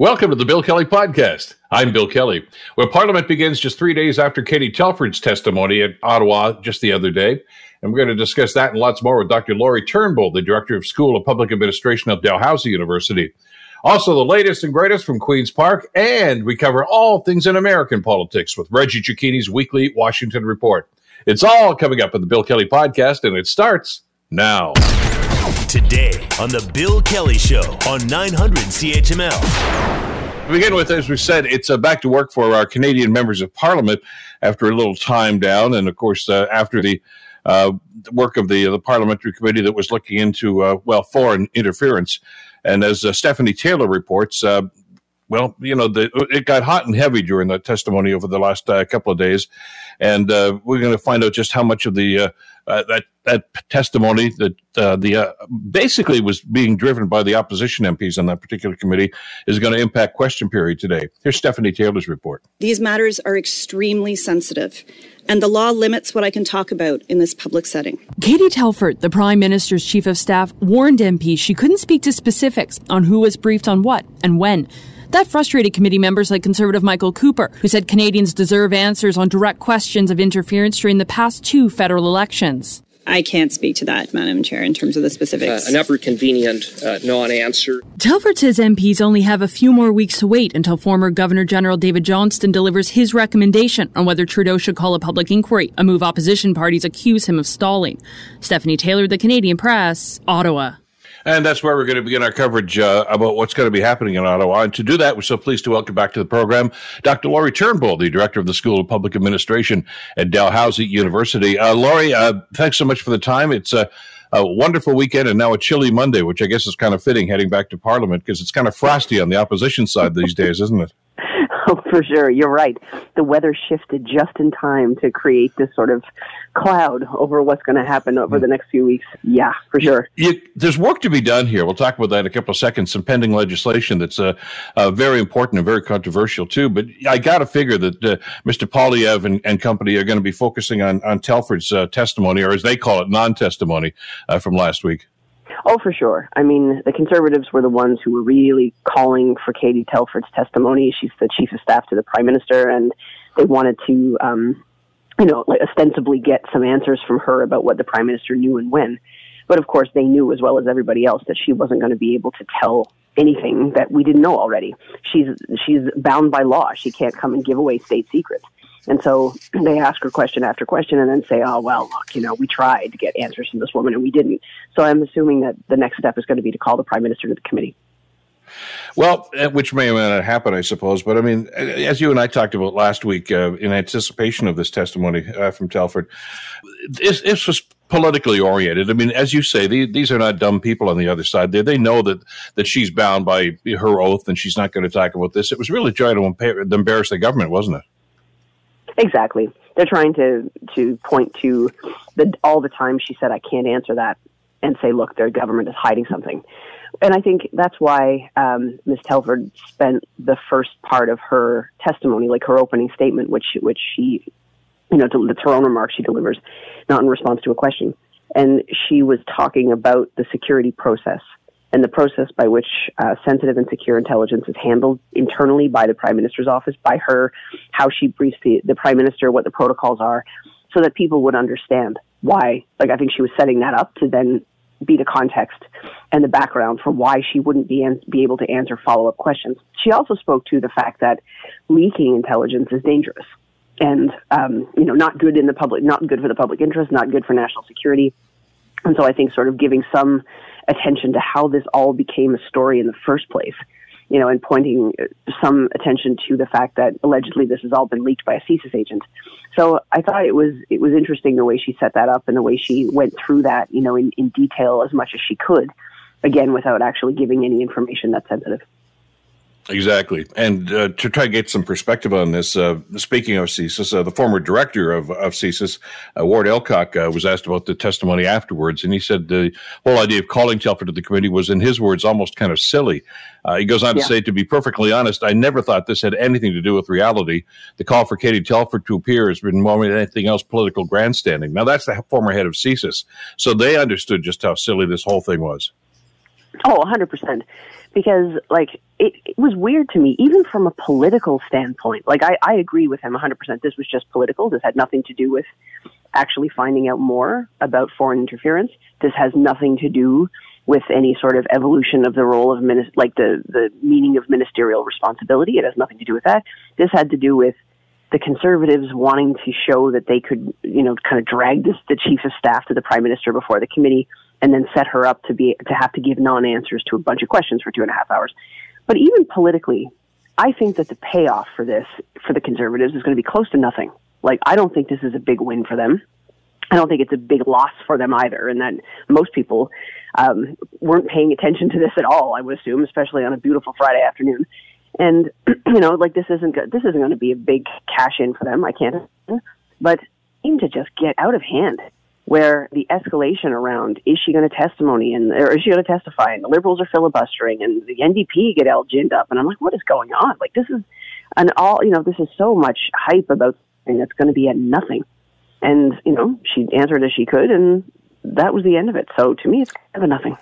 Welcome to the Bill Kelly Podcast. I'm Bill Kelly. Well, Parliament begins just three days after Katie Telford's testimony at Ottawa just the other day. And we're going to discuss that and lots more with Dr. Lori Turnbull, the Director of School of Public Administration of Dalhousie University. Also, the latest and greatest from Queen's Park, and we cover all things in American politics with Reggie Cecchini's weekly Washington Report. It's all coming up in the Bill Kelly Podcast, and it starts now. Today on The Bill Kelly Show on 900 CHML. To begin with, as we said, it's uh, back to work for our Canadian members of Parliament after a little time down, and of course, uh, after the uh, work of the the parliamentary committee that was looking into uh, well foreign interference, and as uh, Stephanie Taylor reports, uh, well, you know, the, it got hot and heavy during the testimony over the last couple of days, and we're going to find out just how much of the uh, that that testimony that uh, the uh, basically was being driven by the opposition MPs on that particular committee is going to impact question period today. Here's Stephanie Taylor's report. These matters are extremely sensitive. And the law limits what I can talk about in this public setting. Katie Telford, the Prime Minister's Chief of Staff, warned MPs she couldn't speak to specifics on who was briefed on what and when. That frustrated committee members like Conservative Michael Cooper, who said Canadians deserve answers on direct questions of interference during the past two federal elections. I can't speak to that, Madam Chair, in terms of the specifics. Uh, an ever convenient uh, non answer. Telford says MPs only have a few more weeks to wait until former Governor General David Johnston delivers his recommendation on whether Trudeau should call a public inquiry, a move opposition parties accuse him of stalling. Stephanie Taylor, The Canadian Press, Ottawa. And that's where we're going to begin our coverage uh, about what's going to be happening in Ottawa. And to do that, we're so pleased to welcome back to the program Dr. Lori Turnbull, the director of the School of Public Administration at Dalhousie University. Uh, Lori, uh, thanks so much for the time. It's a, a, wonderful weekend and now a chilly Monday, which I guess is kind of fitting heading back to Parliament because it's kind of frosty on the opposition side these days, isn't it? Oh, for sure. You're right. The weather shifted just in time to create this sort of cloud over what's going to happen over the next few weeks. Yeah, for sure. You, there's work to be done here. We'll talk about that in a couple of seconds. Some pending legislation that's uh, uh, very important and very controversial, too. But I got to figure that uh, Mr. Poilievre and, and, company are going to be focusing on, on Telford's uh, testimony, or as they call it, non testimony uh, from last week. Oh, for sure. I mean, the conservatives were the ones who were really calling for Katie Telford's testimony. She's the chief of staff to the prime minister, and they wanted to, um, you know, like ostensibly get some answers from her about what the prime minister knew and when. But of course, they knew as well as everybody else that she wasn't going to be able to tell anything that we didn't know already. She's she's bound by law. She can't come and give away state secrets. And so they ask her question after question and then say, oh, well, look, you know, we tried to get answers from this woman and we didn't. So I'm assuming that the next step is going to be to call the prime minister to the committee. Well, uh, which may or may not happen, I suppose. But I mean, uh, as you and I talked about last week uh, in anticipation of this testimony uh, from Telford, this, this, was politically oriented. I mean, as you say, the, these are not dumb people on the other side. They, they know that, that she's bound by her oath and she's not going to talk about this. It was really trying to embarrass the government, wasn't it? Exactly. They're trying to to point to the all the time she said I can't answer that and say, look, their government is hiding something. And I think that's why um, Ms. Telford spent the first part of her testimony, like her opening statement, which which she, you know, it's her own remarks she delivers, not in response to a question. And she was talking about the security process and the process by which uh, sensitive and secure intelligence is handled internally by the prime minister's office, by her, how she briefs the, the prime minister, what the protocols are, so that people would understand why. Like, I think she was setting that up to then be the context and the background for why she wouldn't be, an- be able to answer follow up questions. She also spoke to the fact that leaking intelligence is dangerous and, um, you know, not good in the public, not good for the public interest, not good for national security. And so I think sort of giving some attention to how this all became a story in the first place, you know, and pointing some attention to the fact that allegedly this has all been leaked by a CSIS agent. So I thought it was it was interesting the way she set that up and the way she went through that, you know, in, in detail as much as she could, again without actually giving any information that's sensitive. Exactly. And uh, to try to get some perspective on this, uh, speaking of CSIS, uh, the former director of, of CSIS, uh, Ward Elcock, uh, was asked about the testimony afterwards. And he said the whole idea of calling Telford to the committee was, in his words, almost kind of silly. Uh, he goes on yeah. to say, to be perfectly honest, I never thought this had anything to do with reality. The call for Katie Telford to appear has been more than anything else political grandstanding. Now, that's the former head of CSIS. So they understood just how silly this whole thing was. Oh, 100% because like it, it, was weird to me, even from a political standpoint. Like I, I agree with him 100%. This was just political. This had nothing to do with actually finding out more about foreign interference. This has nothing to do with any sort of evolution of the role of minis- like the the meaning of ministerial responsibility. It has nothing to do with that. This had to do with the conservatives wanting to show that they could, you know, kind of drag this, the chief of staff to the prime minister before the committee and then set her up to be to have to give non-answers to a bunch of questions for two and a half hours. But even politically, I think that the payoff for this for the conservatives is going to be close to nothing. Like I don't think this is a big win for them. I don't think it's a big loss for them either, and that most people um, weren't paying attention to this at all. I would assume, especially on a beautiful Friday afternoon. And you know, like this isn't this isn't going to be a big cash in for them. I can't, but seem to just get out of hand where the escalation around is she going to testimony and or is she going to testify? And the liberals are filibustering and the NDP get all ginned up. And I'm like what is going on? Like this is an all you know this is so much hype about something that's going to be at nothing. And you know she answered as she could and that was the end of it. So to me it's kind of a nothing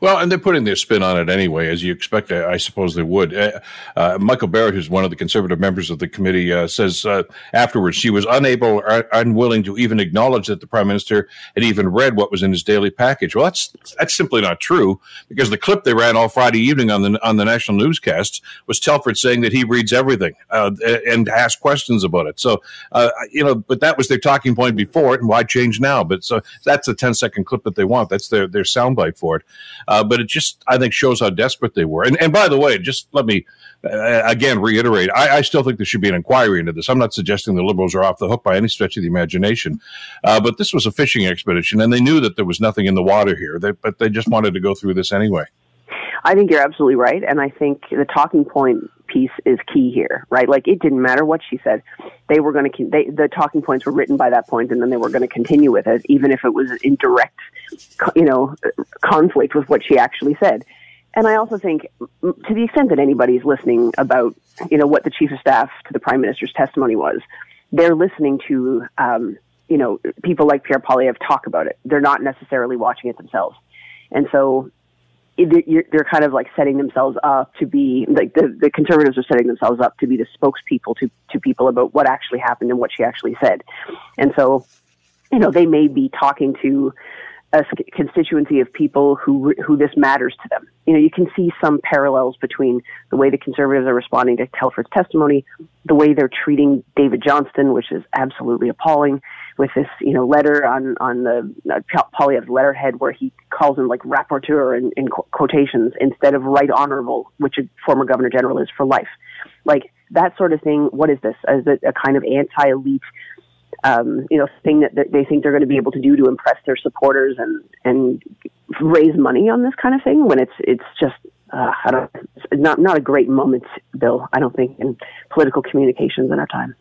well, and they're putting their spin on it anyway, as you expect. I suppose they would. Uh, uh, Michael Barrett, who's one of the conservative members of the committee, uh, says uh, afterwards she was unable or unwilling to even acknowledge that the prime minister had even read what was in his daily package. Well, that's that's simply not true because the clip they ran all Friday evening on the on the national newscasts was Telford saying that he reads everything uh, and asks questions about it. So, uh, you know, but that was their talking point before it, and why change now? But so that's a 10 second clip that they want. That's their their soundbite for it. Uh, but it just, I think, shows how desperate they were. And, and by the way, just let me uh, again reiterate I, I, still think there should be an inquiry into this. I'm not suggesting the liberals are off the hook by any stretch of the imagination. Uh, but this was a fishing expedition, and they knew that there was nothing in the water here, they, but they just wanted to go through this anyway. I think you're absolutely right. And I think the talking point piece is key here, right? Like it didn't matter what she said. They were going to, they, the talking points were written by that point and then they were going to continue with it, even if it was in direct, you know, conflict with what she actually said. And I also think to the extent that anybody's listening about, you know, what the chief of staff to the prime minister's testimony was, they're listening to, um, you know, people like Pierre Poilievre talk about it. They're not necessarily watching it themselves. And so they're kind of like setting themselves up to be like the, the conservatives are setting themselves up to be the spokespeople to, to people about what actually happened and what she actually said. And so, you know, they may be talking to a constituency of people who who this matters to them. You know, you can see some parallels between the way the conservatives are responding to Telford's testimony, the way they're treating David Johnston, which is absolutely appalling, with this, you know, letter on on the uh, Poilievre's letterhead where he calls him like rapporteur in, in quotations instead of right honorable, which a former governor general is for life. Like that sort of thing. What is this? Is it a kind of anti-elite, um, you know, thing that, that they think they're going to be able to do to impress their supporters and and raise money on this kind of thing when it's it's just uh, I don't, not not a great moment, Bill. I don't think in political communications in our time.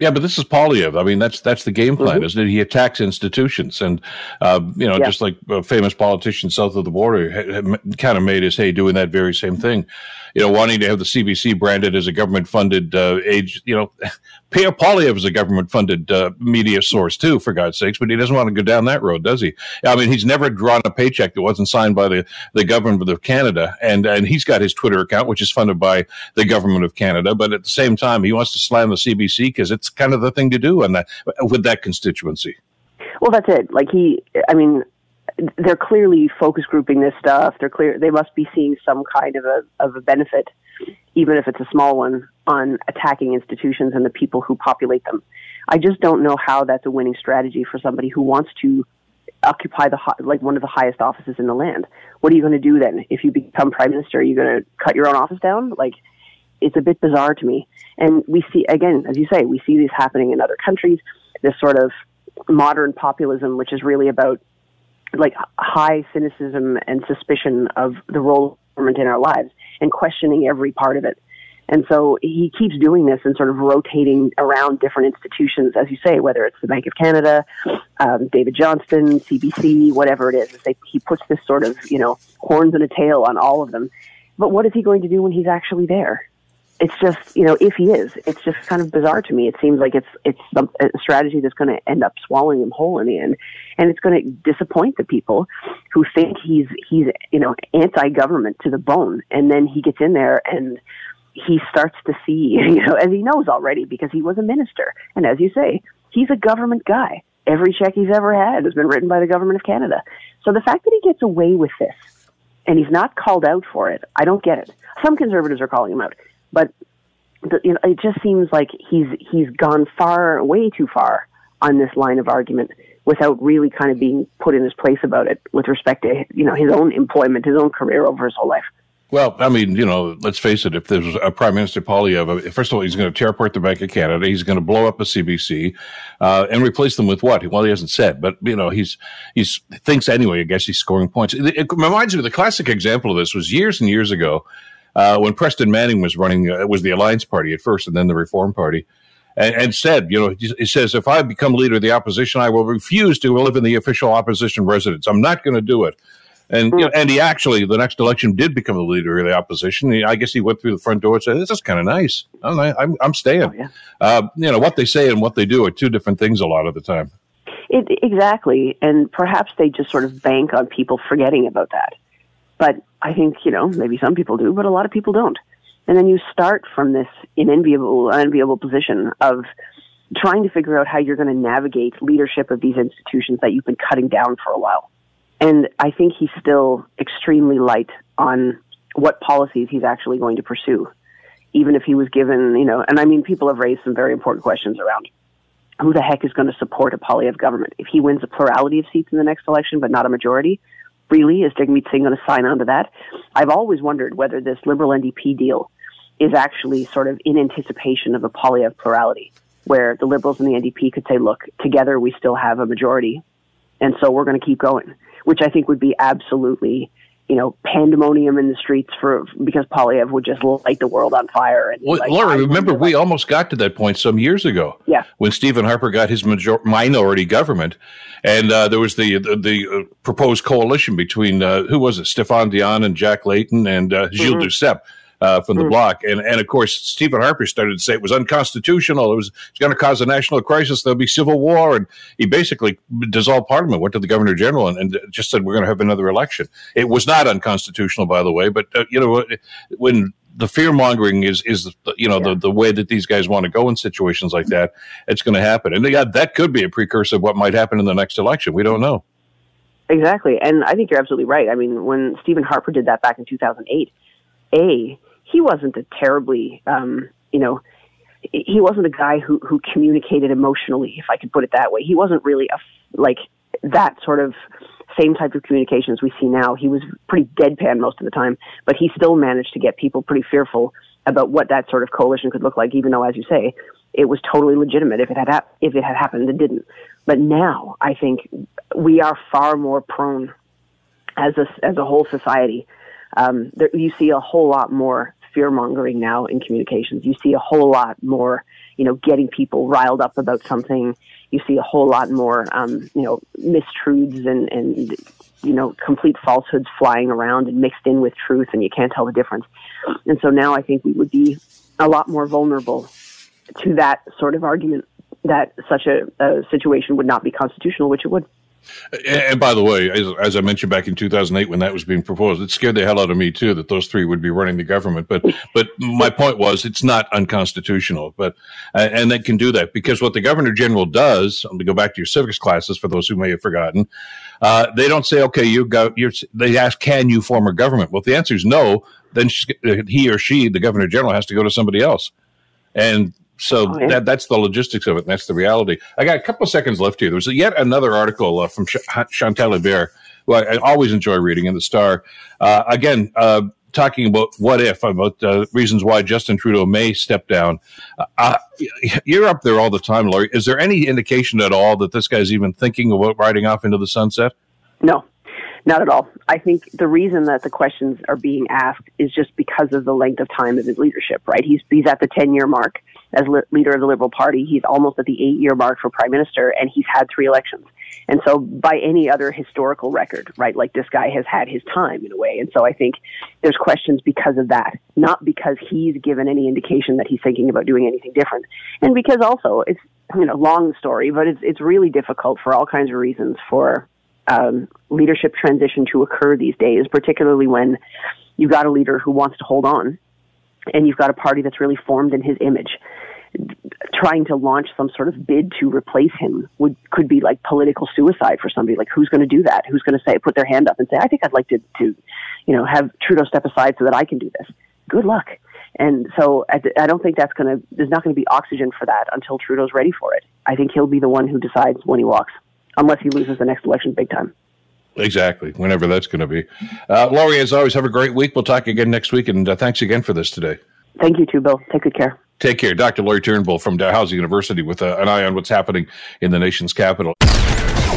Yeah, but this is Poilievre. I mean, that's that's the game plan, mm-hmm. isn't it? He attacks institutions, and uh, you know, yeah. just like a famous politician south of the border had, had kind of made his hay doing that very same thing you know, wanting to have the CBC branded as a government funded uh, age, you know, Poilievre is a government funded uh, media source too, for God's sakes, but he doesn't want to go down that road, does he? I mean, he's never drawn a paycheck that wasn't signed by the, the government of Canada, and and he's got his Twitter account, which is funded by the government of Canada, but at the same time, he wants to slam the CBC because it's kind of the thing to do on that with that constituency. Well, that's it. Like he, I mean, they're clearly focus grouping this stuff. They're clear. They must be seeing some kind of a of a benefit, even if it's a small one, on attacking institutions and the people who populate them. I just don't know how that's a winning strategy for somebody who wants to occupy the like one of the highest offices in the land. What are you going to do then if you become prime minister? Are you going to cut your own office down? Like it's a bit bizarre to me. And we see again, as you say, we see these happening in other countries. This sort of modern populism, which is really about like high cynicism and suspicion of the role of government in our lives and questioning every part of it. And so he keeps doing this and sort of rotating around different institutions, as you say, whether it's the Bank of Canada, um, David Johnston, CBC, whatever it is. They, he puts this sort of, you know, horns and a tail on all of them. But what is he going to do when he's actually there? It's just you know if he is, it's just kind of bizarre to me. It seems like it's it's a strategy that's going to end up swallowing him whole in the end, and it's going to disappoint the people who think he's he's you know anti-government to the bone, and then he gets in there and he starts to see you know as he knows already because he was a minister, and as you say, he's a government guy. Every check he's ever had has been written by the government of Canada. So the fact that he gets away with this and he's not called out for it, I don't get it. Some conservatives are calling him out but the, you know, it just seems like he's he's gone far, way too far on this line of argument without really kind of being put in his place about it with respect to you know his own employment, his own career over his whole life. Well, I mean, you know, let's face it. If there's a Prime Minister Poilievre, first of all, he's going to tear apart the Bank of Canada. He's going to blow up a CBC uh, and replace them with what? Well, he hasn't said, but you know, he's he's thinks anyway. I guess he's scoring points. It, it reminds me. The classic example of this was years and years ago uh, when Preston Manning was running, uh, was the Alliance Party at first and then the Reform Party, and, and, said, you know, he says, if I become leader of the opposition, I will refuse to live in the official opposition residence. I'm not going to do it. And you know, and he actually, the next election, did become the leader of the opposition. He, I guess he went through the front door and said, "This is kind of nice. I'm, I'm, I'm staying." Oh, yeah. uh, you know what they say and what they do are two different things a lot of the time. It, exactly, and perhaps they just sort of bank on people forgetting about that. But I think, you know, maybe some people do, but a lot of people don't. And then you start from this unenviable, unenviable position of trying to figure out how you're going to navigate leadership of these institutions that you've been cutting down for a while. And I think he's still extremely light on what policies he's actually going to pursue, even if he was given, you know, and I mean, people have raised some very important questions around who the heck is going to support a Poilievre government. If he wins a plurality of seats in the next election, but not a majority, really? Is Jagmeet Singh going to sign on to that? I've always wondered whether this Liberal NDP deal is actually sort of in anticipation of a Poilievre plurality, where the Liberals and the NDP could say, look, together we still have a majority, and so we're going to keep going, which I think would be absolutely you know, pandemonium in the streets for because Poilievre would just light the world on fire. And well, like, Laura, remember we almost got to that point some years ago. Yeah, when Stephen Harper got his major- minority government, and uh, there was the the, the uh, proposed coalition between uh, who was it, Stéphane Dion and Jack Layton and uh, Gilles mm-hmm. Duceppe uh, from the mm. bloc. And, and of course, Stephen Harper started to say it was unconstitutional. It was, was going to cause a national crisis. There'll be civil war. And he basically dissolved parliament, went to the governor general and, and just said, we're going to have another election. It was not unconstitutional, by the way. But, uh, you know, when the fear mongering is is you know yeah. the, the way that these guys want to go in situations like that. It's going to happen, and yeah, that could be a precursor of what might happen in the next election. We don't know. Exactly, and I think you're absolutely right. I mean, when Stephen Harper did that back in 2008, a he wasn't a terribly, um, you know, he wasn't a guy who who communicated emotionally, if I could put it that way. He wasn't really a like that sort of same type of communications we see now. He was pretty deadpan most of the time, but he still managed to get people pretty fearful about what that sort of coalition could look like. Even though, as you say, it was totally legitimate if it had hap- if it had happened. It didn't. But now, I think we are far more prone as a as a whole society. Um, there, you see a whole lot more fear mongering now in communications. You see a whole lot more, you know, getting people riled up about something. You see a whole lot more, um, you know, mistruths and, and, you know, complete falsehoods flying around and mixed in with truth, and you can't tell the difference. And so now I think we would be a lot more vulnerable to that sort of argument that such a, a situation would not be constitutional, which it would. And by the way, as, as, I mentioned back in 2008 when that was being proposed, it scared the hell out of me too that those three would be running the government. But but my point was it's not unconstitutional. But and they can do that because what the governor general does. Let me go back to your civics classes for those who may have forgotten. Uh, they don't say, okay, you go. They ask, can you form a government? Well, if the answer is no, then he or she, the governor general, has to go to somebody else. And so oh, yeah. that that's the logistics of it. And that's the reality. I got a couple of seconds left here. There was yet another article uh, from Ch- Chantal Hébert, who I, I, always enjoy reading in the Star. Uh, again, uh, talking about what if, about uh, reasons why Justin Trudeau may step down. Uh, uh, you're up there all the time, Lori. Is there any indication at all that this guy's even thinking about riding off into the sunset? No, not at all. I think the reason that the questions are being asked is just because of the length of time of his leadership, right? He's, he's at the 10 year mark as leader of the Liberal Party. He's almost at the eight year mark for prime minister, and he's had three elections. And so, by any other historical record, right, like this guy has had his time in a way. And so, I think there's questions because of that, not because he's given any indication that he's thinking about doing anything different. And because also, it's, you know, long story, but it's, it's really difficult for all kinds of reasons for um, leadership transition to occur these days, particularly when you've got a leader who wants to hold on and you've got a party that's really formed in his image. Trying to launch some sort of bid to replace him would could be like political suicide for somebody. Like who's going to do that? Who's going to say put their hand up and say, "I think I'd like to, to, you know, have Trudeau step aside so that I can do this." Good luck. And so I, I don't think that's going to. There's not going to be oxygen for that until Trudeau's ready for it. I think he'll be the one who decides when he walks, unless he loses the next election big time. Exactly, whenever that's going to be. Uh, Lori, as always, have a great week. We'll talk again next week, and uh, thanks again for this today. Thank you too, Bill. Take good care. Take care. Dr. Lori Turnbull from Dalhousie University with uh, an eye on what's happening in the nation's capital.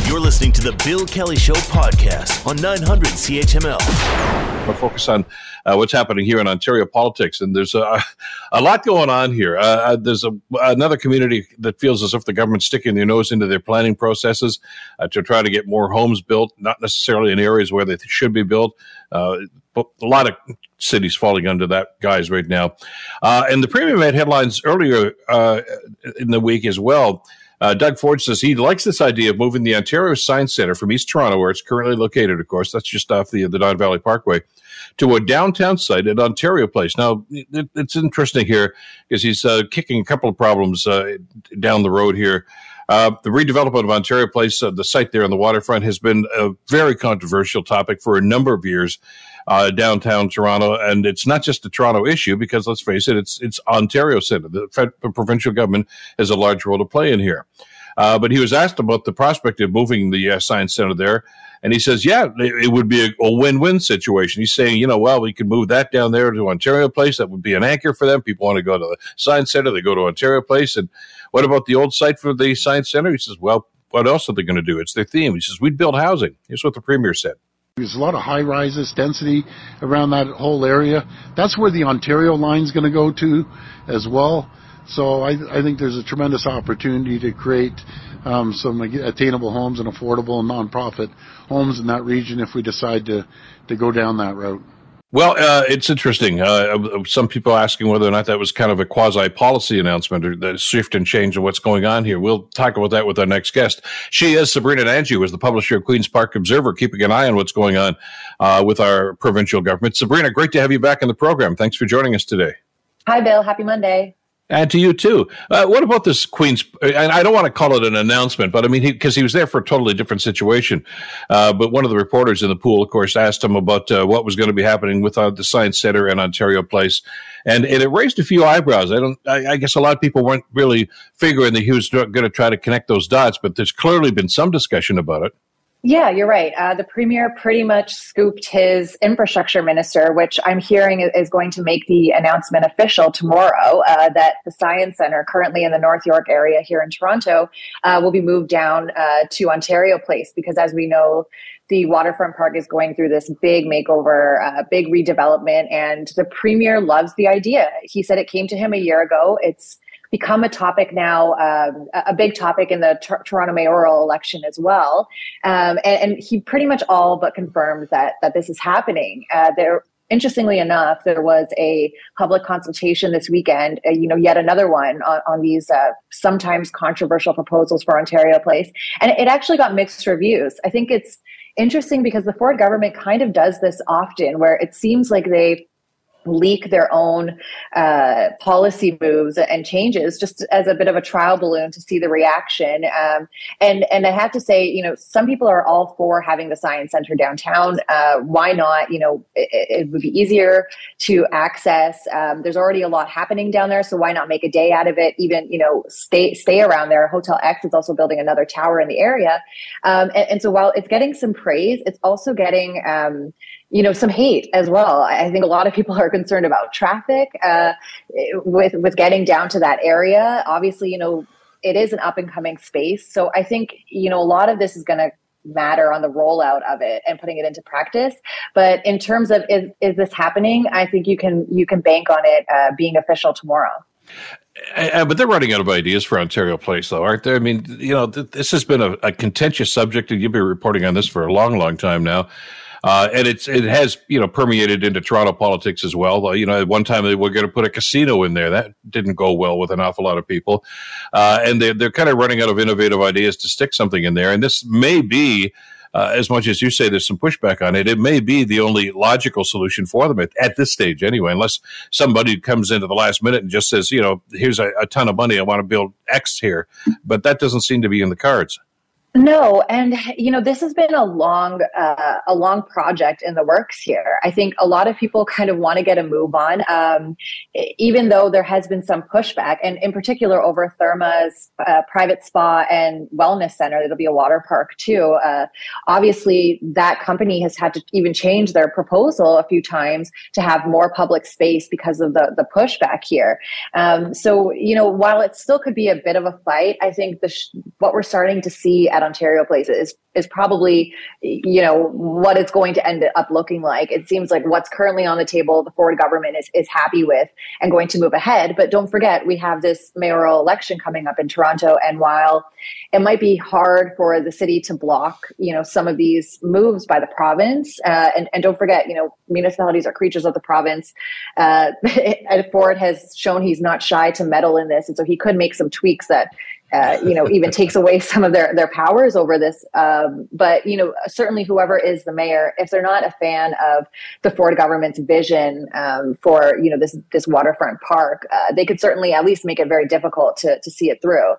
You're listening to the Bill Kelly Show podcast on 900 CHML. We'll focus on uh, what's happening here in Ontario politics, and there's a, a lot going on here. Uh, uh, there's a, another community that feels as if the government's sticking their nose into their planning processes uh, to try to get more homes built, not necessarily in areas where they should be built. Uh, a lot of cities falling under that guise right now. Uh, and the premium made headlines earlier in the week as well. Uh, Doug Ford says he likes this idea of moving the Ontario Science Center from East Toronto, where it's currently located, of course, that's just off the, the Don Valley Parkway, to a downtown site at Ontario Place. Now, it, it's interesting here because he's uh, kicking a couple of problems uh, down the road here. Uh, the redevelopment of Ontario Place, uh, the site there on the waterfront, has been a very controversial topic for a number of years uh, downtown Toronto, and it's not just a Toronto issue because let's face it, it's it's Ontario Centre. The, the provincial government has a large role to play in here. Uh, but he was asked about the prospect of moving the uh, science center there, and he says, "Yeah, it, it would be a, a, win-win situation." He's saying, "You know, well, we could move that down there to Ontario Place. That would be an anchor for them. People want to go to the science center, they go to Ontario Place. And what about the old site for the science center?" He says, "Well, what else are they going to do? It's their theme." He says, "We'd build housing." Here's what the premier said. There's a lot of high rises, density around that whole area. That's where the Ontario line is going to go to as well. So I, I think there's a tremendous opportunity to create um, some attainable homes and affordable and nonprofit homes in that region if we decide to, to go down that route. Well, uh, it's interesting. Uh, some people asking whether or not that was kind of a quasi policy announcement or the shift and change of what's going on here. We'll talk about that with our next guest. She is Sabrina Nanji, is the publisher of Queen's Park Observer, keeping an eye on what's going on uh, with our provincial government. Sabrina, great to have you back in the program. Thanks for joining us today. Hi, Bill. Happy Monday. And to you too. Uh, what about this Queen's? And I don't want to call it an announcement, but I mean, because he, he, was there for a totally different situation. Uh, but one of the reporters in the pool, of course, asked him about uh, what was going to be happening with uh, the Science Center in Ontario Place, and, and it raised a few eyebrows. I don't. I, I guess a lot of people weren't really figuring that he was going to try to connect those dots, but there's clearly been some discussion about it. Yeah, you're right. Uh, the premier pretty much scooped his infrastructure minister, which I'm hearing is going to make the announcement official tomorrow uh, that the Science Center, currently in the North York area here in Toronto, uh, will be moved down uh, to Ontario Place because, as we know, the waterfront park is going through this big makeover, uh, big redevelopment, and the premier loves the idea. He said it came to him a year ago. It's become a topic now, um, a big topic in the t- Toronto mayoral election as well. Um, and, and, he pretty much all but confirmed that that this is happening. Uh, there, interestingly enough, there was a public consultation this weekend. Uh, you know, yet another one on, on these uh, sometimes controversial proposals for Ontario Place, and it actually got mixed reviews. I think it's interesting because the Ford government kind of does this often, where it seems like they leak their own uh, policy moves and changes just as a bit of a trial balloon to see the reaction um, and and i have to say you know some people are all for having the science center downtown uh, why not? You know it, it, would be easier to access um, there's already a lot happening down there so why not make a day out of it? Even you know stay stay around there. Hotel x is also building another tower in the area um, and, and, so while it's getting some praise it's also getting um, you know some hate as well. I think a lot of people are concerned about traffic uh, with with getting down to that area. Obviously you know it is an up and coming space. So i think you know a lot of this is going to matter on the rollout of it and putting it into practice. But in terms of is, is this happening? I think you can you can bank on it uh, being official tomorrow. Uh, but they're running out of ideas for Ontario Place, though, aren't they? I mean, you know, th- this has been a, a, contentious subject, and you've been reporting on this for a long, long time now. Uh, and it's it has you know permeated into Toronto politics as well. You know, at one time they were going to put a casino in there. That didn't go well with an awful lot of people, uh, and they're they're kind of running out of innovative ideas to stick something in there. And this may be. Uh, as much as you say there's some pushback on it, it may be the only logical solution for them at, at, this stage anyway, unless somebody comes into the last minute and just says, you know, here's a, a ton of money, I want to build X here. But that doesn't seem to be in the cards. No, and you know this has been a long, uh, a long project in the works here. I think a lot of people kind of want to get a move on, um, even though there has been some pushback, and in particular over Therme's uh, private spa and wellness center. It'll be a water park too. Uh, obviously, that company has had to even change their proposal a few times to have more public space because of the the pushback here. Um, so you know, while it still could be a bit of a fight, I think the sh- what we're starting to see at Ontario Place is is probably you know what it's going to end up looking like. It seems like what's currently on the table, the Ford government is is happy with and going to move ahead. But don't forget, we have this mayoral election coming up in Toronto, and while it might be hard for the city to block you know some of these moves by the province, uh, and and don't forget, you know municipalities are creatures of the province. Uh, Ford has shown he's not shy to meddle in this, and so he could make some tweaks that uh, you know, even takes away some of their, their powers over this. Um, but, you know, certainly whoever is the mayor, if they're not a fan of the Ford government's vision um, for, you know, this, this waterfront park, uh, they could certainly at least make it very difficult to, to see it through.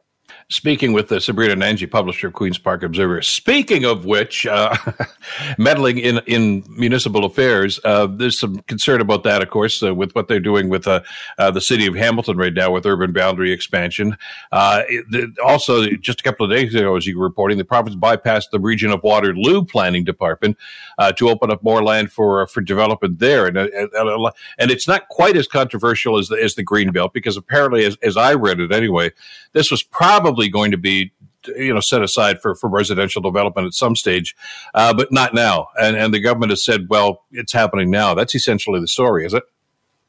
Speaking with the Sabrina Nanji, publisher of Queen's Park Observer. Speaking of which, uh, meddling in, in municipal affairs, uh, there's some concern about that, of course, uh, with what they're doing with uh, uh, the city of Hamilton right now with urban boundary expansion. Uh, it, also, just a couple of days ago, as you were reporting, the province bypassed the region of Waterloo planning department to open up more land for for development there, and and it's not quite as controversial as the, as the green belt because apparently, as, as I read it anyway, this was probably probably going to be you know set aside for, for residential development at some stage, uh, but not now. And and the government has said, well, it's happening now. That's essentially the story, is it?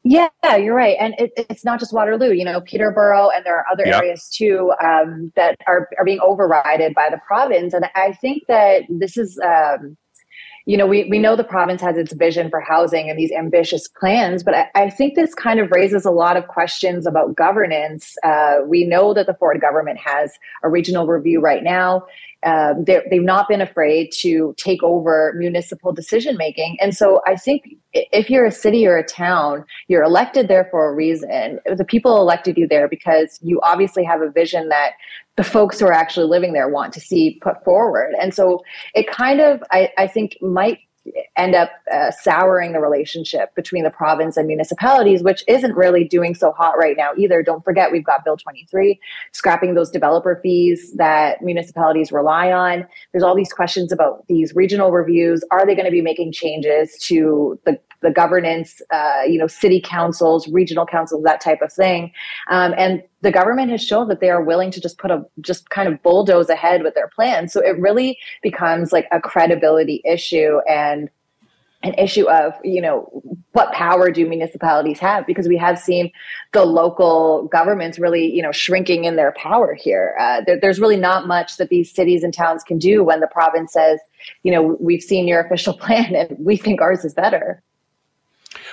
Yeah, you're right, and it, it's not just Waterloo. You know, Peterborough, and there are other areas too um, that are are being overrided by the province. And I think that this is. Um, you know, we, we know the province has its vision for housing and these ambitious plans, but I, I think this kind of raises a lot of questions about governance. Uh, we know that the Ford government has a regional review right now. Uh, they've not been afraid to take over municipal decision making. And so I think if you're a city or a town, you're elected there for a reason. The people elected you there because you obviously have a vision that the folks who are actually living there want to see put forward. And so it kind of, I, I think, might end up uh, souring the relationship between the province and municipalities, which isn't really doing so hot right now either. Don't forget, we've got Bill 23 scrapping those developer fees that municipalities rely on. There's all these questions about these regional reviews. Are they going to be making changes to the the governance, uh, you know, city councils, regional councils, that type of thing. Um, and the government has shown that they are willing to just put a just kind of bulldoze ahead with their plans. So it really becomes like a credibility issue and an issue of you know what power do municipalities have? Because we have seen the local governments really you know shrinking in their power here. Uh, there, there's really not much that these cities and towns can do when the province says you know we've seen your official plan and we think ours is better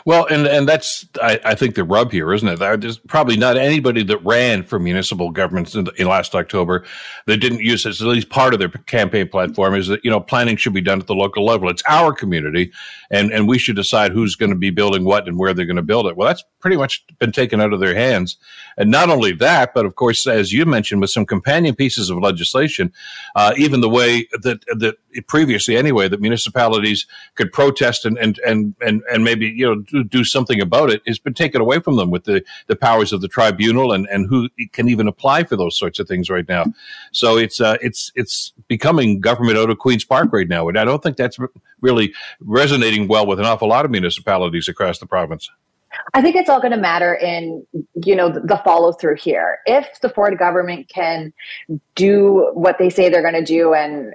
well, and and that's I, I, think the rub here, isn't it? There's probably not anybody that ran for municipal governments in, in, last October that didn't use this. At least part of their campaign platform is that you know planning should be done at the local level. It's our community, and and we should decide who's going to be building what and where they're going to build it. Well, that's pretty much been taken out of their hands. And not only that, but of course, as you mentioned, with some companion pieces of legislation, uh, even the way that that previously anyway that municipalities could protest and and and and, and maybe you know do something about it has been taken away from them with the, the powers of the tribunal and, and who can even apply for those sorts of things right now. So it's uh, it's it's becoming government out of Queens Park right now, and I don't think that's really resonating well with an awful lot of municipalities across the province. I think it's all going to matter in you know the follow through here. If the Ford government can do what they say they're going to do and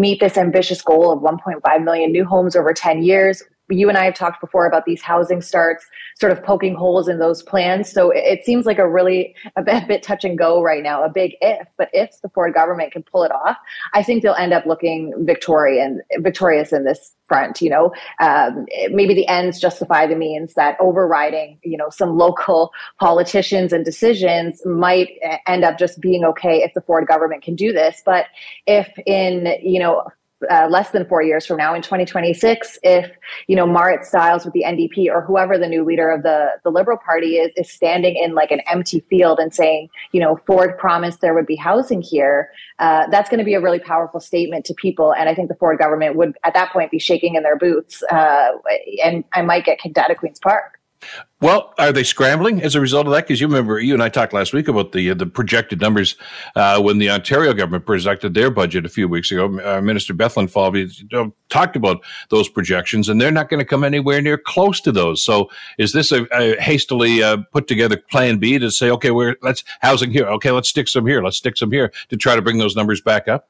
meet this ambitious goal of 1.5 million new homes over 10 years, you and I have talked before about these housing starts sort of poking holes in those plans. So it, seems like a really a bit, a bit touch and go right now, a big if. But if the Ford government can pull it off, I think they'll end up looking Victorian, victorious in this front. You know, um, maybe the ends justify the means. That overriding, you know, some local politicians and decisions might end up just being okay if the Ford government can do this. But if in you know uh, less than four years from now in 2026 if you know marit stiles with the ndp or whoever the new leader of the the liberal party is is standing in like an empty field and saying you know ford promised there would be housing here uh, that's going to be a really powerful statement to people and i think the ford government would at that point be shaking in their boots uh, and i might get kicked out of queens park well, are they scrambling as a result of that? Because you remember, you and I talked last week about the uh, the projected numbers uh, when the Ontario government presented their budget a few weeks ago. Uh, Minister Bethlenfalvy talked about those projections, and they're not going to come anywhere near close to those. So, is this a, a hastily uh, put together Plan B to say, okay, we're let's housing here, okay, let's stick some here, let's stick some here to try to bring those numbers back up?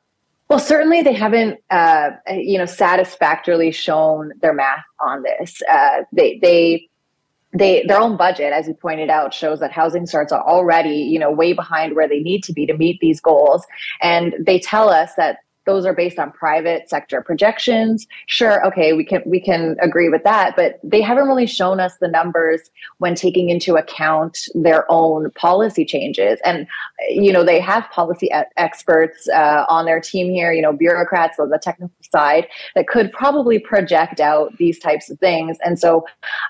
Well, certainly they haven't, uh, you know, satisfactorily shown their math on this. Uh, they they they their own budget as you pointed out shows that housing starts are already you know way behind where they need to be to meet these goals. And they tell us that those are based on private sector projections. Sure okay we can we can agree with that but they haven't really shown us the numbers when taking into account their own policy changes. And you know they have policy experts uh, on their team here you know bureaucrats on the technical side that could probably project out these types of things. And so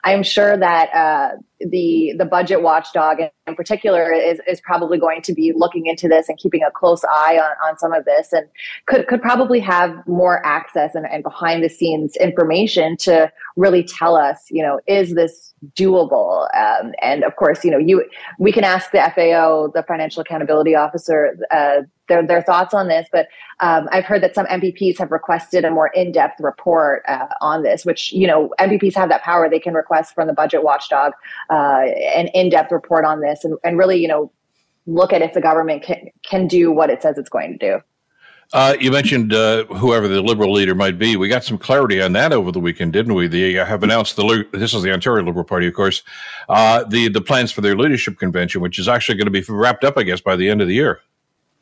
i'm sure that uh, the the budget watchdog in particular is, is probably going to be looking into this and keeping a close eye on, on some of this and could, could probably have more access and, and behind the scenes information to really tell us you know is this doable um, and of course you know you we can ask the fao the financial accountability officer uh, their, their thoughts on this. But um, I've heard that some MPPs have requested a more in-depth report uh, on this, which you know MPPs have that power. They can request from the budget watchdog uh, an in-depth report on this, and, and really you know look at if the government can can do what it says it's going to do. Uh, you mentioned uh, whoever the liberal leader might be. We got some clarity on that over the weekend, didn't we? They have announced the this is the Ontario Liberal Party, of course, uh, the the plans for their leadership convention, which is actually going to be wrapped up, I guess, by the end of the year.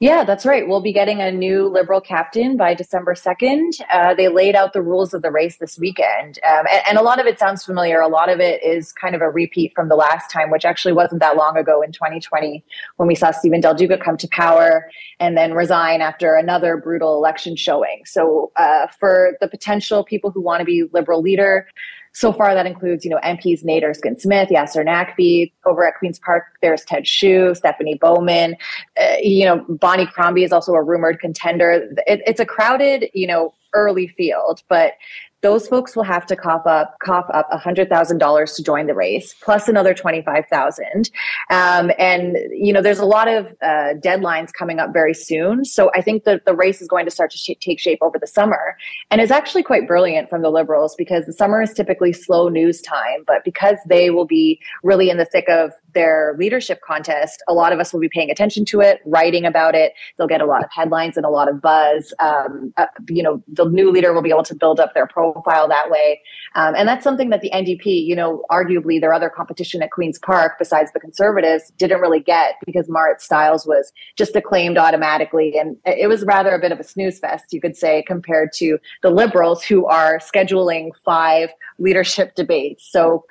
Yeah, that's right. We'll be getting a new Liberal captain by December 2nd. Uh, they laid out the rules of the race this weekend. Um, and, and, a lot of it sounds familiar. A lot of it is kind of a repeat from the last time, which actually wasn't that long ago in 2020 when we saw Stephen Del Duca come to power and then resign after another brutal election showing. So, uh, for the potential people who want to be Liberal leader, so far, that includes, you know, MPs Nate Erskine Smith, Yasir Naqvi. Over at Queen's Park, there's Ted Hsu, Stephanie Bowman. Uh, you know, Bonnie Crombie is also a rumored contender. It, it's a crowded, you know, early field, but those folks will have to cough up cough up $100000 to join the race plus another 25000 um, and you know there's a lot of uh, deadlines coming up very soon so i think that the race is going to start to sh- take shape over the summer and is actually quite brilliant from the liberals because the summer is typically slow news time but because they will be really in the thick of their leadership contest, a lot of us will be paying attention to it, writing about it. They'll get a lot of headlines and a lot of buzz. Um, uh, you know, the new leader will be able to build up their profile that way. Um, and that's something that the NDP, you know, arguably their other competition at Queen's Park, besides the Conservatives, didn't really get because Marit Stiles was just acclaimed automatically. And it was rather a bit of a snooze fest, you could say, compared to the Liberals who are scheduling five leadership debates. So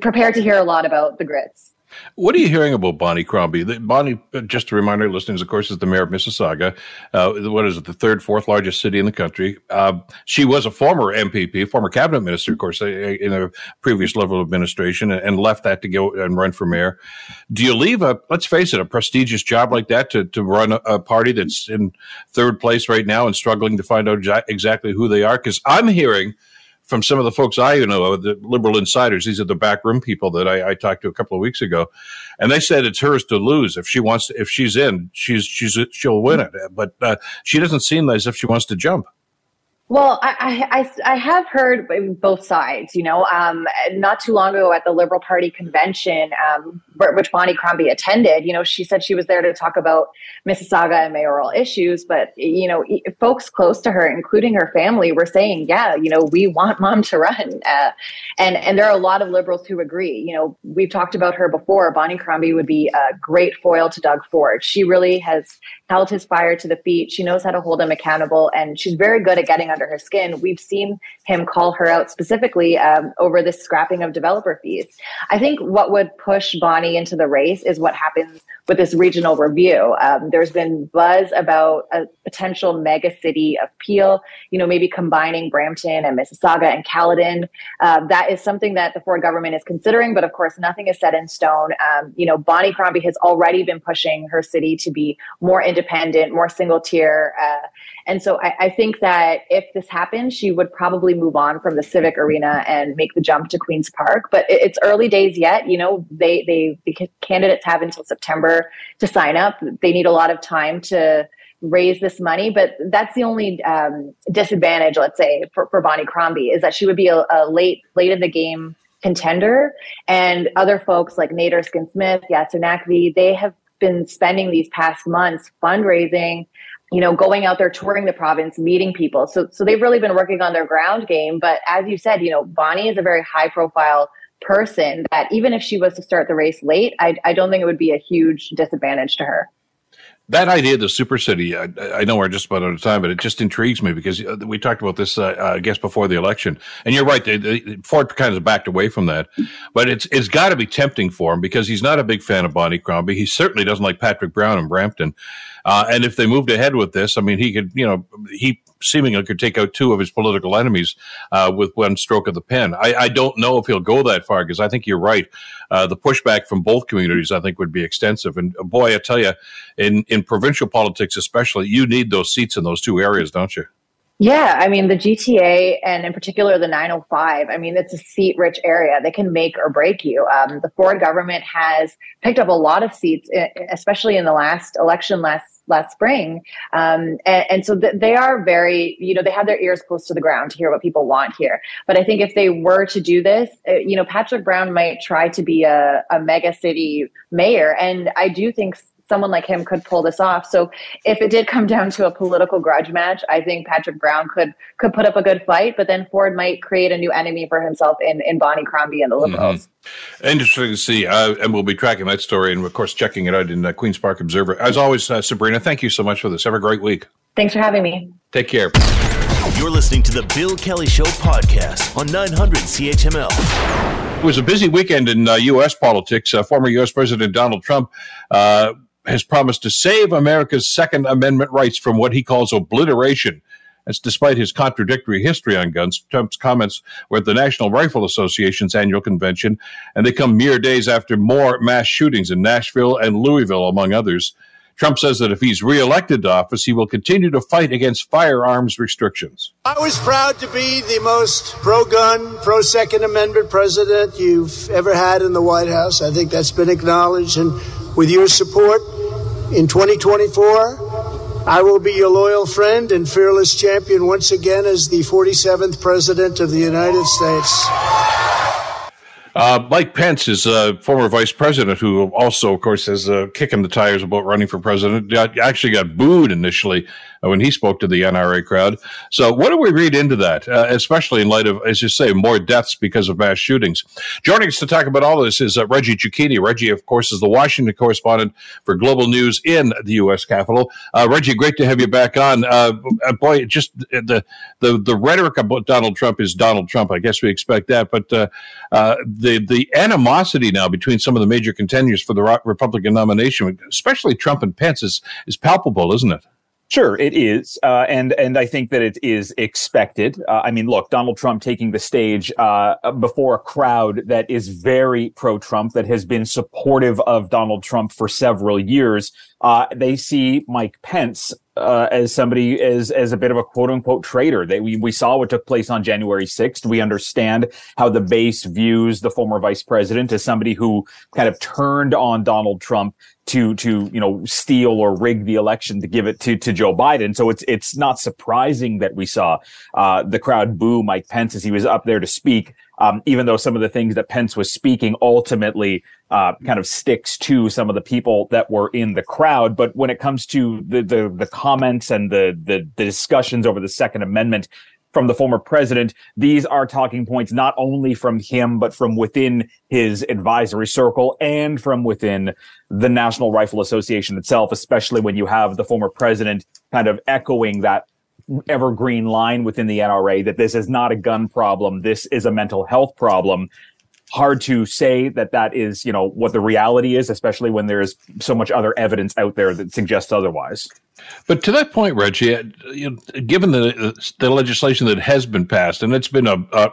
prepare to hear a lot about the grits. What are you hearing about Bonnie Crombie? Bonnie, uh, just to remind listeners, of course, is the mayor of Mississauga. Uh, what is it, the third, fourth largest city in the country? Uh, she was a former MPP, former cabinet minister, of course, in a previous level of administration, and left that to go and run for mayor. Do you leave a, let's face it, a prestigious job like that to, to run a party that's in third place right now and struggling to find out exactly who they are? Because I'm hearing – from some of the folks I know, the liberal insiders. These are the backroom people that I, I, talked to a couple of weeks ago, and they said it's hers to lose if she wants. To, if she's in, she's she's she'll win it. But uh, she doesn't seem as if she wants to jump. Well, I, I, I have heard both sides. You know, um, not too long ago at the Liberal Party convention, um, which Bonnie Crombie attended, you know, she said she was there to talk about Mississauga and mayoral issues. But you know, folks close to her, including her family, were saying, "Yeah, you know, we want mom to run." Uh, and and there are a lot of Liberals who agree. You know, we've talked about her before. Bonnie Crombie would be a great foil to Doug Ford. She really has held his fire to the feet. She knows how to hold him accountable, and she's very good at getting under her skin. We've seen him call her out specifically um, over the scrapping of developer fees. I think what would push Bonnie into the race is what happens with this regional review. Um, there's been buzz about a potential mega city of Peel, you know, maybe combining Brampton and Mississauga and Caledon. Uh, that is something that the Ford government is considering, but of course, nothing is set in stone. Um, you know, Bonnie Crombie has already been pushing her city to be more independent, more single tier. Uh, and so I, I, think that if this happens, she would probably move on from the civic arena and make the jump to Queen's Park. But it, it's early days yet. You know, they they the candidates have until September to sign up. They need a lot of time to raise this money. But that's the only um, disadvantage, let's say, for, for Bonnie Crombie is that she would be a, a late late in the game contender, and other folks like Nate Erskine Smith, Yasir Naqvi, they have been spending these past months fundraising you know, going out there touring the province, meeting people. So, so they've really been working on their ground game. But as you said, you know, Bonnie is a very high profile person that even if she was to start the race late, I, I don't think it would be a huge disadvantage to her that idea of the super city, I, I, know we're just about out of time, but it just intrigues me because uh, we talked about this, uh, I guess, before the election. And you're right, the, the, Ford kind of backed away from that, but it's it's got to be tempting for him because he's not a big fan of Bonnie Crombie. He certainly doesn't like Patrick Brown in Brampton. Uh, and if they moved ahead with this, I mean, he could, you know, he seemingly could take out two of his political enemies uh, with one stroke of the pen. I, I, don't know if he'll go that far because I think you're right. Uh, the pushback from both communities, I think, would be extensive. And uh, boy, I tell you, in in provincial politics especially, you need those seats in those two areas, don't you? Yeah, I mean, the GTA and in particular the 905, I mean, it's a seat rich area. They can make or break you. Um, the Ford government has picked up a lot of seats, especially in the last election last last spring. Um, and, and, so th- they are very, you know, they have their ears close to the ground to hear what people want here. But I think if they were to do this, uh, you know, Patrick Brown might try to be a, a mega city mayor. And I do think someone like him could pull this off. So if it did come down to a political grudge match, I think Patrick Brown could could put up a good fight, but then Ford might create a new enemy for himself in, in Bonnie Crombie and the Liberals. Mm-hmm. Interesting to see, uh, and we'll be tracking that story and of course checking it out in the Queens Park Observer. As always, uh, Sabrina, thank you so much for this. Have a great week. Thanks for having me. Take care. You're listening to the Bill Kelly Show podcast on 900 CHML. It was a busy weekend in uh, U.S. politics. Uh, former U.S. President Donald Trump uh, has promised to save America's Second Amendment rights from what he calls obliteration. That's despite his contradictory history on guns. Trump's comments were at the National Rifle Association's annual convention, and they come mere days after more mass shootings in Nashville and Louisville, among others. Trump says that if he's reelected to office, he will continue to fight against firearms restrictions. I was proud to be the most pro gun, pro Second Amendment president you've ever had in the White House. I think that's been acknowledged. And with your support in 2024, I will be your loyal friend and fearless champion once again as the 47th President of the United States. Uh, Mike Pence is a former vice president who also, of course, is uh, kicking the tires about running for president. Actually, got booed initially when he spoke to the NRA crowd. So, what do we read into that, uh, especially in light of, as you say, more deaths because of mass shootings? Joining us to talk about all this is uh, Reggie Cecchini. Reggie, of course, is the Washington correspondent for Global News in the U.S. Capitol. Uh, Reggie, great to have you back on. Uh, uh, boy, just the, the the rhetoric about Donald Trump is Donald Trump. I guess we expect that, but the the animosity now between some of the major contenders for the Republican nomination, especially Trump and Pence, is is palpable, isn't it? Sure, it is, uh, and and I think that it is expected. Uh, I mean, look, Donald Trump taking the stage uh, before a crowd that is very pro-Trump, that has been supportive of Donald Trump for several years. Uh, they see Mike Pence uh, as somebody as as a bit of a quote unquote traitor. We, we saw what took place on January 6th. We understand how the base views the former vice president as somebody who kind of turned on Donald Trump to to you know steal or rig the election to give it to to Joe Biden. So it's it's not surprising that we saw uh, the crowd boo Mike Pence as he was up there to speak. Um, even though some of the things that Pence was speaking ultimately uh, kind of sticks to some of the people that were in the crowd, but when it comes to the the, the comments and the, the the discussions over the Second Amendment, from the former president. These are talking points not only from him, but from within his advisory circle and from within the National Rifle Association itself, especially when you have the former president kind of echoing that evergreen line within the NRA that this is not a gun problem. This is a mental health problem hard to say that that is, you know, what the reality is, especially when there's so much other evidence out there that suggests otherwise. But to that point, Reggie, uh, given the the legislation that has been passed, and it's been a, a,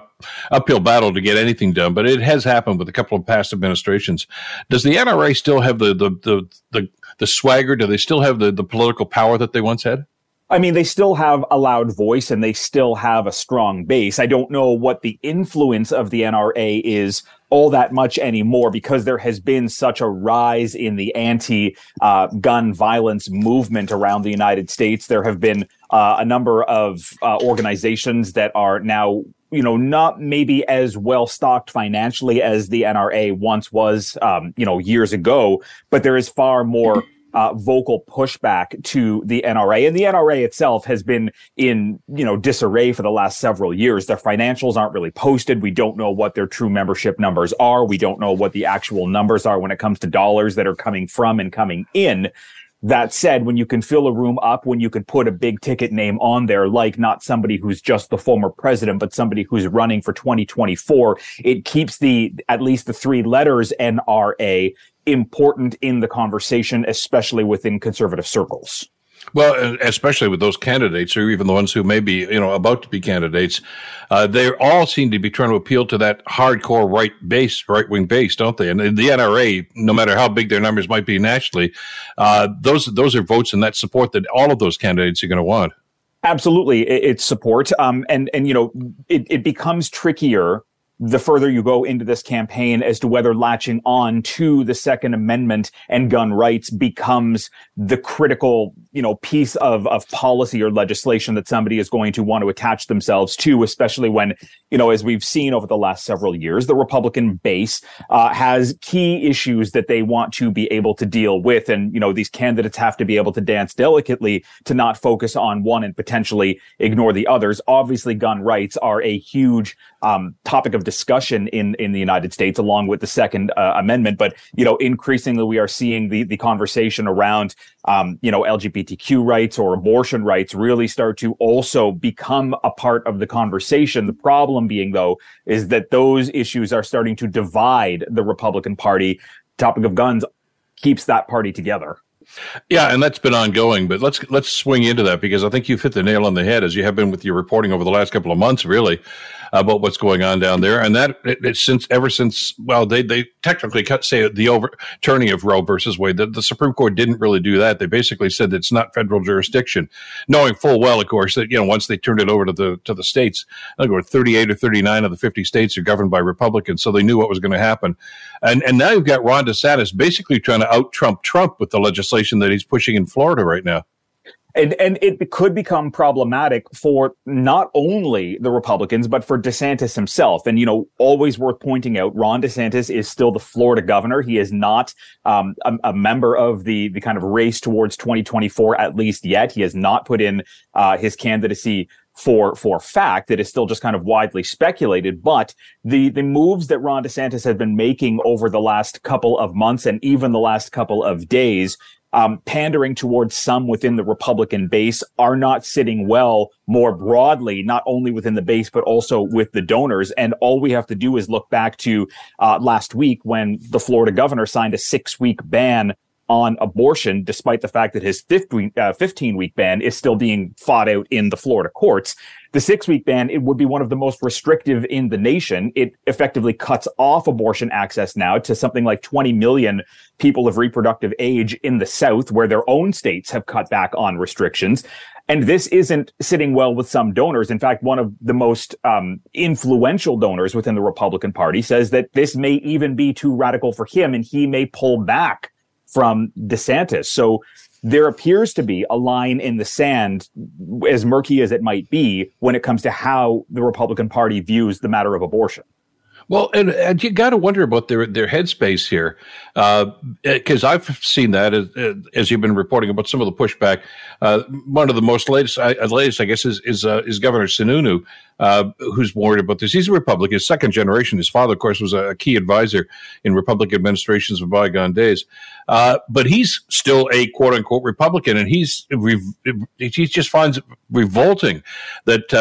uphill battle to get anything done, but it has happened with a couple of past administrations. Does the NRA still have the the the the, the swagger? Do they still have the, the political power that they once had? I mean, they still have a loud voice and they still have a strong base. I don't know what the influence of the NRA is all that much anymore because there has been such a rise in the anti uh, gun violence movement around the United States. There have been uh, a number of uh, organizations that are now you know, not maybe as well stocked financially as the NRA once was, um, you know, years ago, but there is far more uh, vocal pushback to the NRA. And the NRA itself has been in, you know, disarray for the last several years. Their financials aren't really posted. We don't know what their true membership numbers are. We don't know what the actual numbers are when it comes to dollars that are coming from and coming in. That said, when you can fill a room up, when you can put a big ticket name on there, like not somebody who's just the former president, but somebody who's running for 2024, it keeps the, at least the three letters NRA important in the conversation, especially within conservative circles. Well, especially with those candidates, or even the ones who may be, you know, about to be candidates, uh, they all seem to be trying to appeal to that hardcore right base, right wing base, don't they? And the NRA, no matter how big their numbers might be nationally, uh, those those are votes and that support that all of those candidates are going to want. Absolutely, it's support, um, and and you know, it, it becomes trickier the further you go into this campaign as to whether latching on to the Second Amendment and gun rights becomes the critical, you know, piece of, of policy or legislation that somebody is going to want to attach themselves to, especially when, you know, as we've seen over the last several years, the Republican base uh, has key issues that they want to be able to deal with. And, you know, these candidates have to be able to dance delicately to not focus on one and potentially ignore the others. Obviously, gun rights are a huge um, topic of discussion in in the United States, along with the Second uh, Amendment. But you know, increasingly we are seeing the the conversation around um, you know LGBTQ rights or abortion rights really start to also become a part of the conversation. The problem being, though, is that those issues are starting to divide the Republican Party. Topic of guns keeps that party together. Yeah, and that's been ongoing, but let's let's swing into that because I think you've hit the nail on the head as you have been with your reporting over the last couple of months, really about what's going on down there. And that it, since ever since well, they they technically cut say the overturning of Roe versus Wade. The, the Supreme Court didn't really do that. They basically said it's not federal jurisdiction, knowing full well, of course, that you know once they turned it over to the to the states, I think it was 38 or 39 of the 50 states are governed by Republicans, so they knew what was going to happen. And and now you've got Ron DeSantis basically trying to out Trump Trump with the legislation that he's pushing in Florida right now and and it could become problematic for not only the Republicans but for DeSantis himself. And you know, always worth pointing out, Ron DeSantis is still the Florida governor. He is not um, a, a, member of the the kind of race towards 2024 at least yet. He has not put in uh, his candidacy for for fact. It is still just kind of widely speculated. But the the moves that Ron DeSantis has been making over the last couple of months and even the last couple of days um, pandering towards some within the Republican base are not sitting well more broadly, not only within the base, but also with the donors. And all we have to do is look back to uh, last week when the Florida governor signed a six week ban on abortion, despite the fact that his 15 uh, week ban is still being fought out in the Florida courts. The six week ban, it would be one of the most restrictive in the nation. It effectively cuts off abortion access now to something like 20 million people of reproductive age in the South, where their own states have cut back on restrictions. And this isn't sitting well with some donors. In fact, one of the most um, influential donors within the Republican Party says that this may even be too radical for him and he may pull back from DeSantis. So there appears to be a line in the sand, as murky as it might be, when it comes to how the Republican Party views the matter of abortion. Well, and, and you got to wonder about their their headspace here, because uh, I've seen that as, as, you've been reporting about some of the pushback. Uh, one of the most latest, uh, latest, I guess, is is, uh, is Governor Sununu, uh, who's worried about this. He's a Republican, second generation. His father, of course, was a key advisor in Republican administrations of bygone days. Uh, but he's still a quote unquote Republican, and he's he just finds it revolting that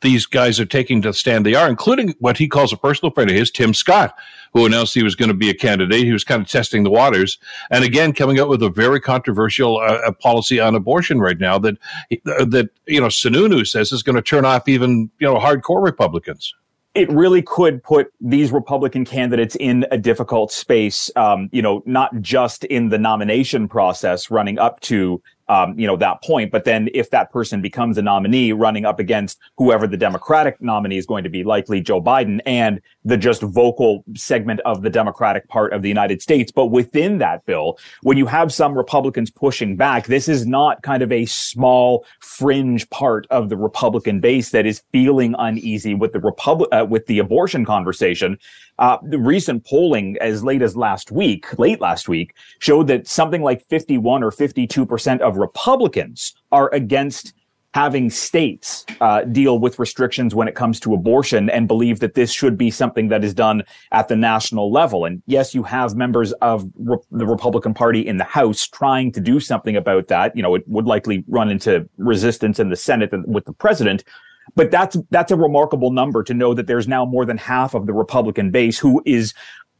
these guys are taking to the stand they are, including what he calls a personal friend of his, Tim Scott, who announced he was going to be a candidate. He was kind of testing the waters, and again coming up with a very controversial uh, policy on abortion right now that uh, that you know Sununu says is going to turn off even you know hardcore Republicans it really could put these Republican candidates in a difficult space. Um, you know, not just in the nomination process running up to um, you know, that point. But then if that person becomes a nominee running up against whoever the Democratic nominee is going to be, likely Joe Biden and the just vocal segment of the Democratic part of the United States. But within that bill, when you have some Republicans pushing back, this is not kind of a small fringe part of the Republican base that is feeling uneasy with the Republic, uh, with the abortion conversation. Uh, the recent polling as late as last week, late last week, showed that something like 51 or 52% of Republicans are against having states uh, deal with restrictions when it comes to abortion and believe that this should be something that is done at the national level. And yes, you have members of re- the Republican Party in the House trying to do something about that. You know, it would likely run into resistance in the Senate with the president. But that's that's a remarkable number to know that there's now more than half of the Republican base who is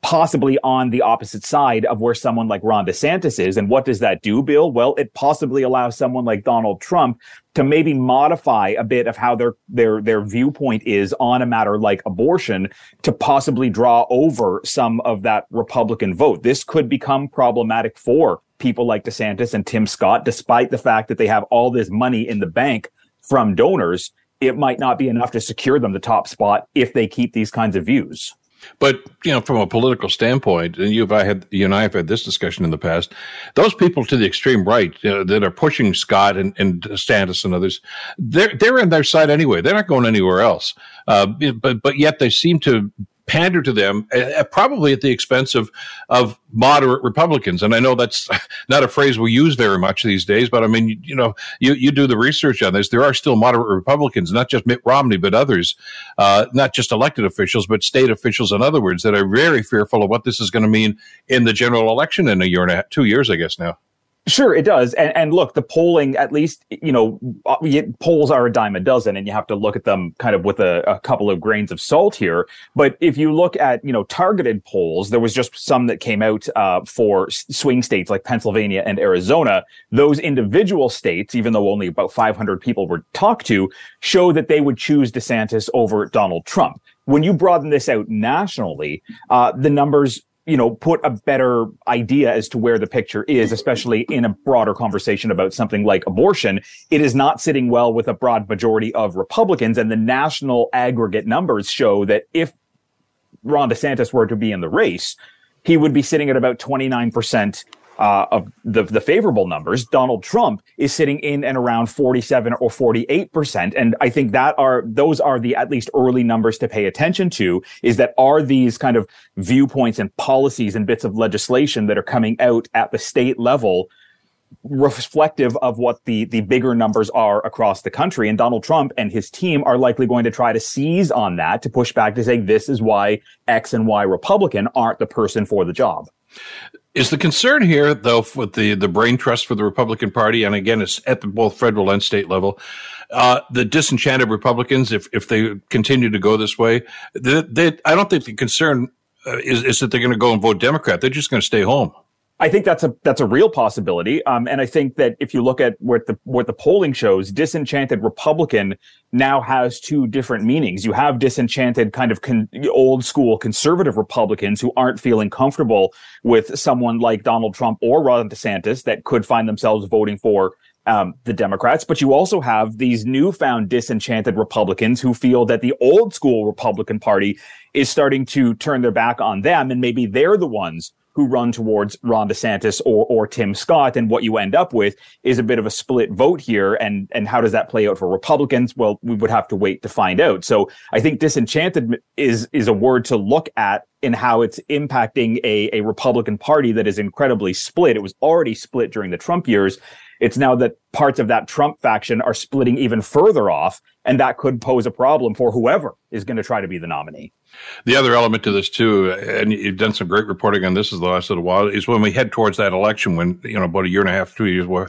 possibly on the opposite side of where someone like Ron DeSantis is. And what does that do, Bill? Well, it possibly allows someone like Donald Trump to maybe modify a bit of how their their their viewpoint is on a matter like abortion to possibly draw over some of that Republican vote. This could become problematic for people like DeSantis and Tim Scott, despite the fact that they have all this money in the bank from donors it might not be enough to secure them the top spot if they keep these kinds of views. But you know, from a political standpoint, and you, I had you and I have had this discussion in the past. Those people to the extreme right you know, that are pushing Scott and, and DeSantis and others, they're they're in their side anyway. They're not going anywhere else. Uh, but but yet they seem to pander to them, uh, probably at the expense of of moderate Republicans. And I know that's not a phrase we use very much these days, but I mean, you, you know, you you do the research on this. There are still moderate Republicans, not just Mitt Romney, but others, uh, not just elected officials, but state officials. In other words, that are very fearful of what this is going to mean in the general election in a year and a half, two years, I guess now. Sure, it does. And, and look, the polling, at least, you know, uh, polls are a dime a dozen, and you have to look at them kind of with a, a, couple of grains of salt here. But if you look at, you know, targeted polls, there was just some that came out uh, for swing states like Pennsylvania and Arizona. Those individual states, even though only about 500 people were talked to, show that they would choose DeSantis over Donald Trump when you broaden this out nationally, uh, the numbers you know, put a better idea as to where the picture is, especially in a broader conversation about something like abortion. It is not sitting well with a broad majority of Republicans. And the national aggregate numbers show that if Ron DeSantis were to be in the race, he would be sitting at about 29% uh, of the, the favorable numbers, Donald Trump is sitting in and around 47 or 48 percent. And I think that are those are the at least early numbers to pay attention to. Is that are these kind of viewpoints and policies and bits of legislation that are coming out at the state level reflective of what the the bigger numbers are across the country and Donald Trump and his team are likely going to try to seize on that to push back to say this is why X and Y Republican aren't the person for the job. Is the concern here, though, with the, the brain trust for the Republican Party, and again, it's at the both federal and state level, uh, the disenchanted Republicans, if if they continue to go this way, they, they, I don't think the concern uh, is, is that they're going to go and vote Democrat. They're just going to stay home. I think that's a that's a real possibility, um, and I think that if you look at what the what the polling shows, disenchanted Republican now has two different meanings. You have disenchanted kind of con- old school conservative Republicans who aren't feeling comfortable with someone like Donald Trump or Ron DeSantis that could find themselves voting for um, the Democrats, but you also have these newfound disenchanted Republicans who feel that the old school Republican Party is starting to turn their back on them, and maybe they're the ones who run towards Ron DeSantis or or Tim Scott, and what you end up with is a bit of a split vote here. And and how does that play out for Republicans? Well, we would have to wait to find out. So I think disenchanted is is a word to look at in how it's impacting a a Republican Party that is incredibly split. It was already split during the Trump years. It's now that parts of that Trump faction are splitting even further off, and that could pose a problem for whoever is going to try to be the nominee. The other element to this too, and you've done some great reporting on this as the last little while, is when we head towards that election, when you know about a year and a half, two years, where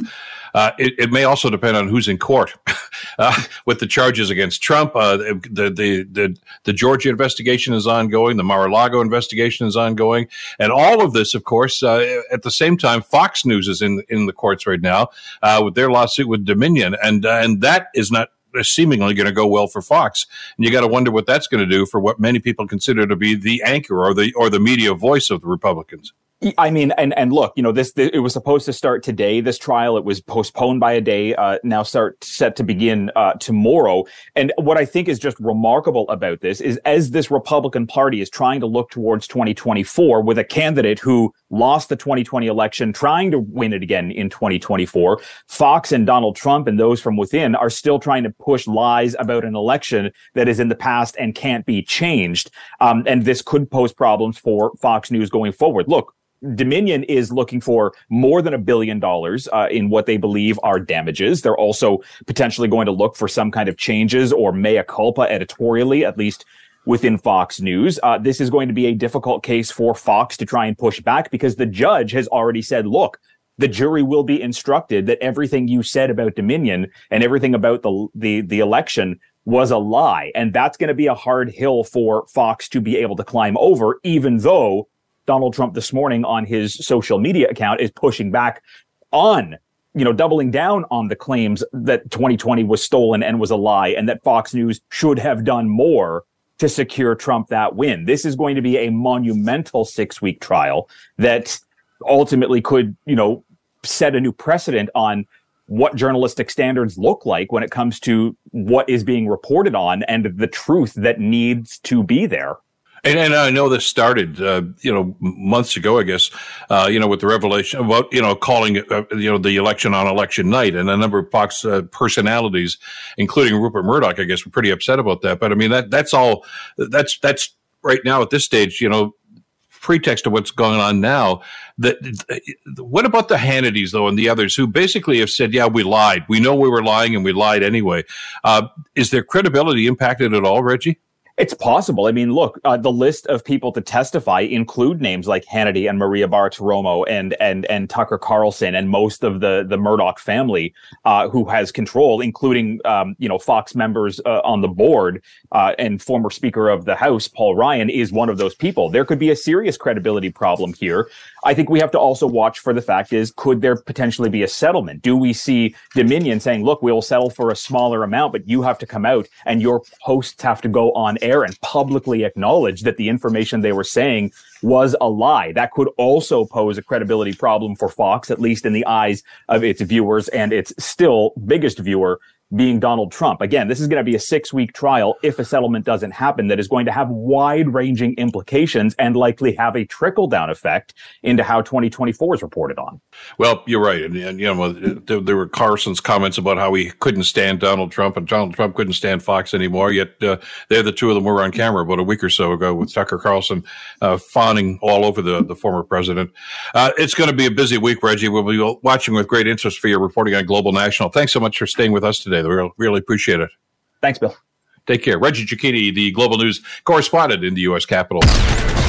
uh, it, it, may also depend on who's in court uh, with the charges against Trump. Uh, the, the the the Georgia investigation is ongoing. The Mar-a-Lago investigation is ongoing, and all of this, of course, uh, at the same time, Fox News is in in the courts right now uh, with their lawsuit with Dominion, and and that is not seemingly going to go well for Fox. And you got to wonder what that's going to do for what many people consider to be the anchor or the or the media voice of the Republicans. I mean, and and look, you know, this, this, it was supposed to start today. This trial it was postponed by a day. Uh, now start set to begin uh, tomorrow. And what I think is just remarkable about this is as this Republican Party is trying to look towards 2024 with a candidate who lost the 2020 election, trying to win it again in 2024. Fox and Donald Trump and those from within are still trying to push lies about an election that is in the past and can't be changed. Um, and this could pose problems for Fox News going forward. Look Dominion is looking for more than a billion dollars uh, in what they believe are damages. They're also potentially going to look for some kind of changes or mea culpa editorially, at least within Fox News. Uh, this is going to be a difficult case for Fox to try and push back because the judge has already said, look, the jury will be instructed that everything you said about Dominion and everything about the the, the election was a lie. And that's going to be a hard hill for Fox to be able to climb over, even though Donald Trump this morning on his social media account is pushing back on you know, doubling down on the claims that 2020 was stolen and was a lie and that Fox News should have done more to secure Trump that win. This is going to be a monumental six week trial that ultimately could, you know, set a new precedent on what journalistic standards look like when it comes to what is being reported on and the truth that needs to be there. And, and, I know this started, uh, you know, months ago, I guess, uh, you know, with the revelation about, you know, calling, uh, you know, the election on election night. And a number of Fox uh, personalities, including Rupert Murdoch, I guess, were pretty upset about that. But I mean, that that's all, that's, that's right now at this stage, you know, pretext of what's going on now. That what about the Hannitys though and the others who basically have said, "Yeah, we lied. We know we were lying, and we lied anyway." Uh, is their credibility impacted at all, Reggie? It's possible. I mean, look, uh, the list of people to testify include names like Hannity and Maria Bartiromo and and and Tucker Carlson and most of the the Murdoch family uh, who has control, including um, you know Fox members uh, on the board uh, and former Speaker of the House Paul Ryan is one of those people. There could be a serious credibility problem here. I think we have to also watch for the fact is could there potentially be a settlement? Do we see Dominion saying, "Look, we'll settle for a smaller amount, but you have to come out and your hosts have to go on air." And publicly acknowledge that the information they were saying was a lie. That could also pose a credibility problem for Fox, at least in the eyes of its viewers and its still biggest viewer, being Donald Trump. Again, this is going to be a six week trial if a settlement doesn't happen that is going to have wide ranging implications and likely have a trickle down effect into how 2024 is reported on. Well, you're right. And, and you know, there, there, were Carlson's comments about how he couldn't stand Donald Trump and Donald Trump couldn't stand Fox anymore. Yet uh, they're the two of them were on camera about a week or so ago with Tucker Carlson uh, fawning all over the, the former president. Uh, it's going to be a busy week, Reggie. We'll be watching with great interest for your reporting on Global National. Thanks so much for staying with us today. We really appreciate it. Thanks, Bill. Take care. Reggie Cecchini, the Global News correspondent in the U.S. Capitol.